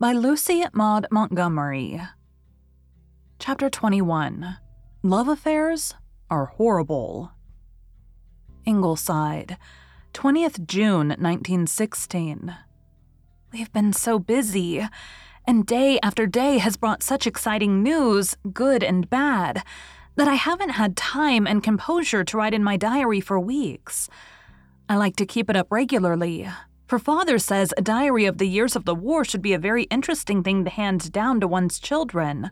by Lucy Maud Montgomery. Chapter 21 Love Affairs Are Horrible. Ingleside, 20th June 1916. We've been so busy, and day after day has brought such exciting news, good and bad, that I haven't had time and composure to write in my diary for weeks. I like to keep it up regularly, for father says a diary of the years of the war should be a very interesting thing to hand down to one's children.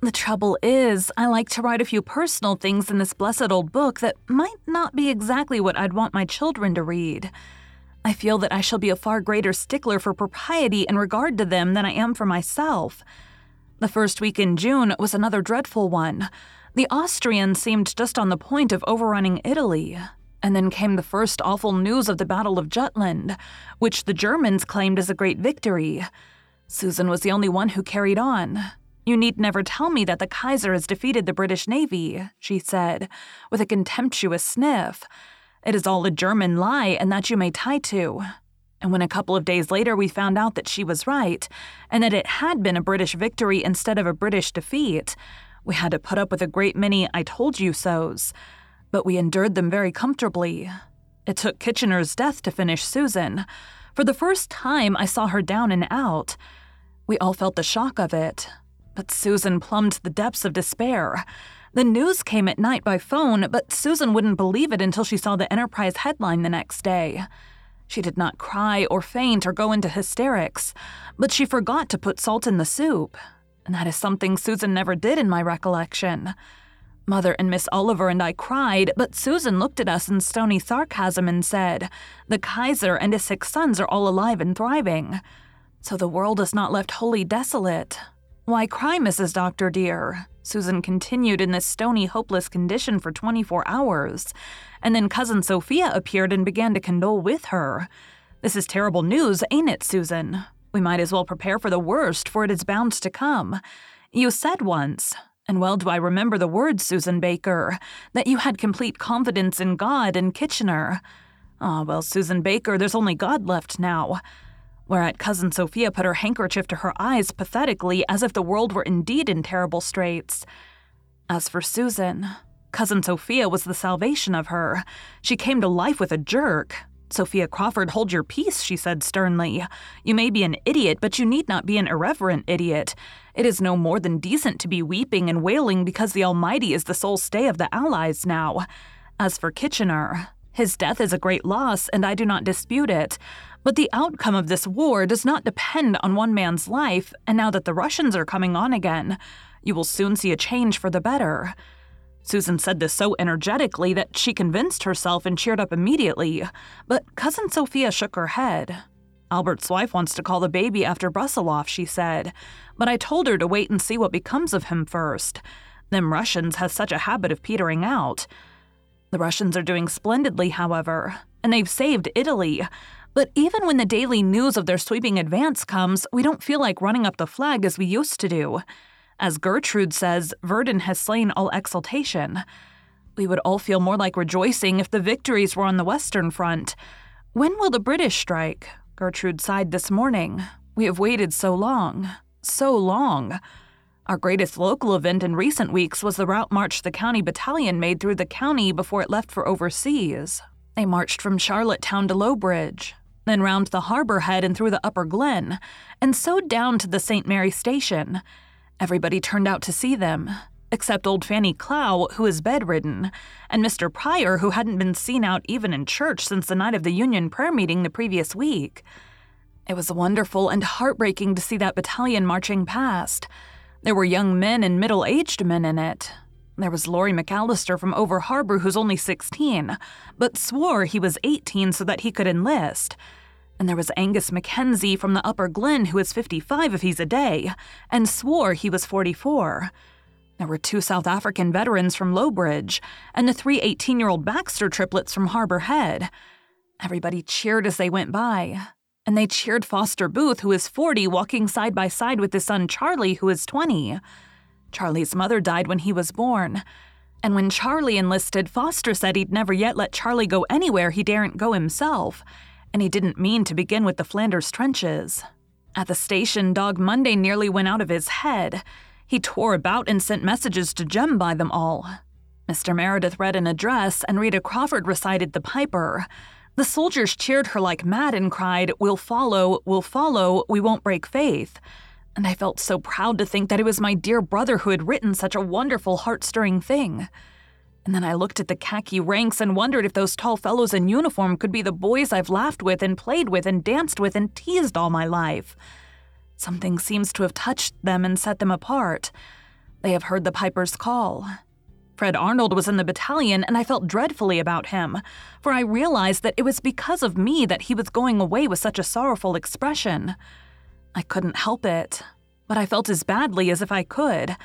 The trouble is, I like to write a few personal things in this blessed old book that might not be exactly what I'd want my children to read. I feel that I shall be a far greater stickler for propriety in regard to them than I am for myself. The first week in June was another dreadful one. The Austrians seemed just on the point of overrunning Italy, and then came the first awful news of the Battle of Jutland, which the Germans claimed as a great victory. Susan was the only one who carried on. You need never tell me that the Kaiser has defeated the British Navy, she said, with a contemptuous sniff. It is all a German lie, and that you may tie to. And when a couple of days later we found out that she was right, and that it had been a British victory instead of a British defeat, we had to put up with a great many I told you so's but we endured them very comfortably. It took Kitchener's death to finish Susan. For the first time, I saw her down and out. We all felt the shock of it. But Susan plumbed the depths of despair. The news came at night by phone, but Susan wouldn't believe it until she saw the Enterprise headline the next day. She did not cry or faint or go into hysterics, but she forgot to put salt in the soup. And that is something Susan never did in my recollection. Mother and Miss Oliver and I cried, but Susan looked at us in stony sarcasm and said, The Kaiser and his six sons are all alive and thriving. So the world is not left wholly desolate. Why cry, Mrs. Doctor dear? Susan continued in this stony, hopeless condition for 24 hours, and then Cousin Sophia appeared and began to condole with her. This is terrible news, ain't it, Susan? We might as well prepare for the worst, for it is bound to come. You said once, and well do I remember the words, Susan Baker, that you had complete confidence in God and Kitchener. Ah, oh, well, Susan Baker, there's only God left now. Whereat Cousin Sophia put her handkerchief to her eyes pathetically, as if the world were indeed in terrible straits. As for Susan, Cousin Sophia was the salvation of her. She came to life with a jerk. Sophia Crawford, hold your peace, she said sternly. You may be an idiot, but you need not be an irreverent idiot. It is no more than decent to be weeping and wailing because the Almighty is the sole stay of the Allies now. As for Kitchener, his death is a great loss, and I do not dispute it. But the outcome of this war does not depend on one man's life, and now that the Russians are coming on again, you will soon see a change for the better. Susan said this so energetically that she convinced herself and cheered up immediately, but Cousin Sophia shook her head. Albert's wife wants to call the baby after Brusiloff, she said, but I told her to wait and see what becomes of him first. Them Russians has such a habit of petering out. The Russians are doing splendidly, however, and they've saved Italy. But even when the daily news of their sweeping advance comes, we don't feel like running up the flag as we used to do. As Gertrude says, Verdun has slain all exultation. We would all feel more like rejoicing if the victories were on the Western Front. When will the British strike? Gertrude sighed this morning. We have waited so long. So long. Our greatest local event in recent weeks was the route march the county battalion made through the county before it left for overseas. They marched from Charlottetown to Lowbridge, then round the harbor head and through the upper glen, and so down to the St. Mary station. Everybody turned out to see them, except old Fanny Clow, who is bedridden, and Mr. Pryor, who hadn't been seen out even in church since the night of the Union prayer meeting the previous week. It was wonderful and heartbreaking to see that battalion marching past. There were young men and middle aged men in it. There was Laurie McAllister from Over Harbor, who's only 16, but swore he was 18 so that he could enlist. And there was Angus Mackenzie from the Upper Glen, who is 55 if he's a day, and swore he was 44. There were two South African veterans from Lowbridge, and the three 18 year old Baxter triplets from Harbor Head. Everybody cheered as they went by, and they cheered Foster Booth, who is 40, walking side by side with his son Charlie, who is 20. Charlie's mother died when he was born. And when Charlie enlisted, Foster said he'd never yet let Charlie go anywhere he daren't go himself, and he didn't mean to begin with the Flanders trenches. At the station, Dog Monday nearly went out of his head. He tore about and sent messages to Jem by them all. Mr. Meredith read an address, and Rita Crawford recited the Piper. The soldiers cheered her like mad and cried, We'll follow, we'll follow, we won't break faith. And I felt so proud to think that it was my dear brother who had written such a wonderful, heart stirring thing. And then I looked at the khaki ranks and wondered if those tall fellows in uniform could be the boys I've laughed with and played with and danced with and teased all my life. Something seems to have touched them and set them apart. They have heard the Piper's call. Fred Arnold was in the battalion, and I felt dreadfully about him, for I realized that it was because of me that he was going away with such a sorrowful expression. I couldn't help it, but I felt as badly as if I could.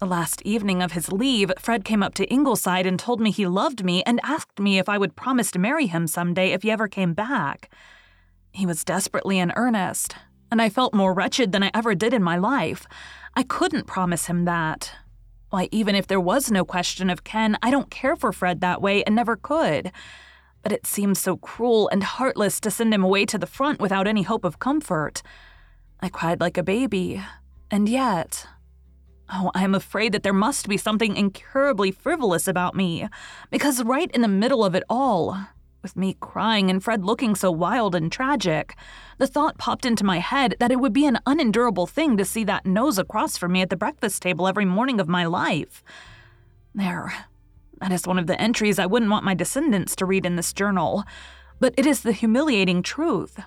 The last evening of his leave, Fred came up to Ingleside and told me he loved me and asked me if I would promise to marry him someday if he ever came back. He was desperately in earnest, and I felt more wretched than I ever did in my life. I couldn't promise him that. Why, even if there was no question of Ken, I don't care for Fred that way and never could. But it seemed so cruel and heartless to send him away to the front without any hope of comfort. I cried like a baby. And yet. Oh, I am afraid that there must be something incurably frivolous about me, because right in the middle of it all, with me crying and Fred looking so wild and tragic, the thought popped into my head that it would be an unendurable thing to see that nose across from me at the breakfast table every morning of my life. There. That is one of the entries I wouldn't want my descendants to read in this journal. But it is the humiliating truth.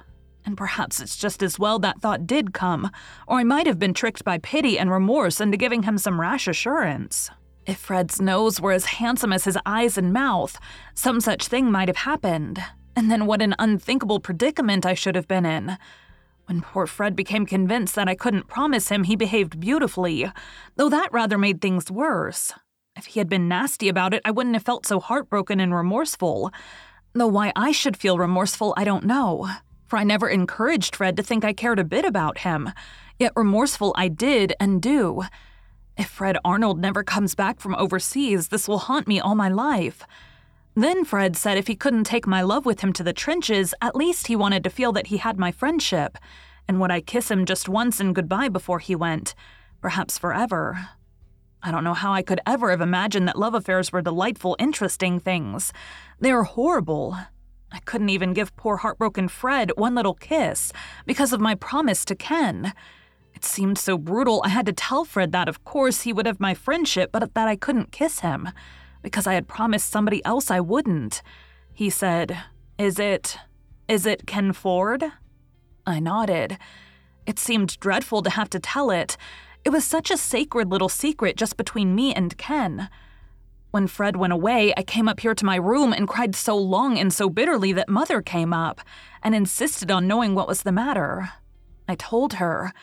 And perhaps it's just as well that thought did come, or I might have been tricked by pity and remorse into giving him some rash assurance. If Fred's nose were as handsome as his eyes and mouth, some such thing might have happened. And then what an unthinkable predicament I should have been in. When poor Fred became convinced that I couldn't promise him, he behaved beautifully, though that rather made things worse. If he had been nasty about it, I wouldn't have felt so heartbroken and remorseful. Though why I should feel remorseful, I don't know, for I never encouraged Fred to think I cared a bit about him. Yet remorseful I did and do. If Fred Arnold never comes back from overseas, this will haunt me all my life. Then Fred said if he couldn't take my love with him to the trenches, at least he wanted to feel that he had my friendship. And would I kiss him just once and goodbye before he went? Perhaps forever. I don't know how I could ever have imagined that love affairs were delightful, interesting things. They are horrible. I couldn't even give poor heartbroken Fred one little kiss because of my promise to Ken. It seemed so brutal, I had to tell Fred that, of course, he would have my friendship, but that I couldn't kiss him, because I had promised somebody else I wouldn't. He said, Is it. is it Ken Ford? I nodded. It seemed dreadful to have to tell it. It was such a sacred little secret just between me and Ken. When Fred went away, I came up here to my room and cried so long and so bitterly that Mother came up and insisted on knowing what was the matter. I told her.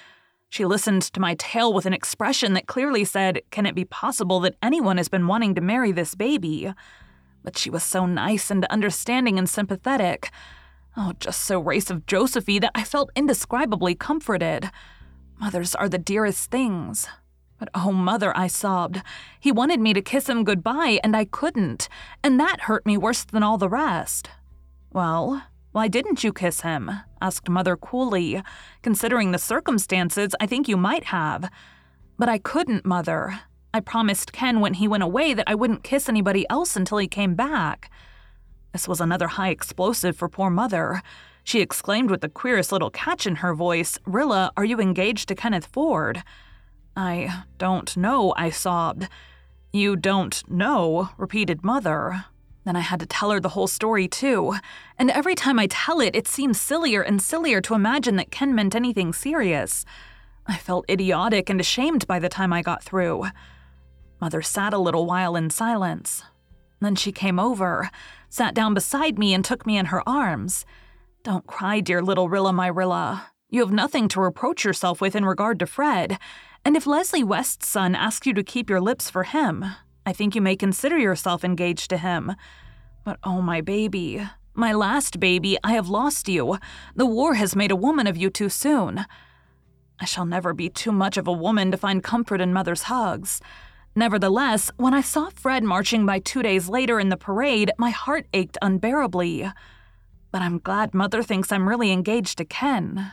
She listened to my tale with an expression that clearly said, Can it be possible that anyone has been wanting to marry this baby? But she was so nice and understanding and sympathetic. Oh, just so race of Josephy that I felt indescribably comforted. Mothers are the dearest things. But oh, mother, I sobbed. He wanted me to kiss him goodbye, and I couldn't, and that hurt me worse than all the rest. Well, why didn't you kiss him? asked Mother coolly. Considering the circumstances, I think you might have. But I couldn't, Mother. I promised Ken when he went away that I wouldn't kiss anybody else until he came back. This was another high explosive for poor Mother. She exclaimed with the queerest little catch in her voice, Rilla, are you engaged to Kenneth Ford? I don't know, I sobbed. You don't know, repeated Mother. Then I had to tell her the whole story, too. And every time I tell it, it seems sillier and sillier to imagine that Ken meant anything serious. I felt idiotic and ashamed by the time I got through. Mother sat a little while in silence. Then she came over, sat down beside me, and took me in her arms. Don't cry, dear little Rilla, my Rilla. You have nothing to reproach yourself with in regard to Fred. And if Leslie West's son asks you to keep your lips for him, I think you may consider yourself engaged to him. But oh, my baby, my last baby, I have lost you. The war has made a woman of you too soon. I shall never be too much of a woman to find comfort in mother's hugs. Nevertheless, when I saw Fred marching by two days later in the parade, my heart ached unbearably. But I'm glad mother thinks I'm really engaged to Ken.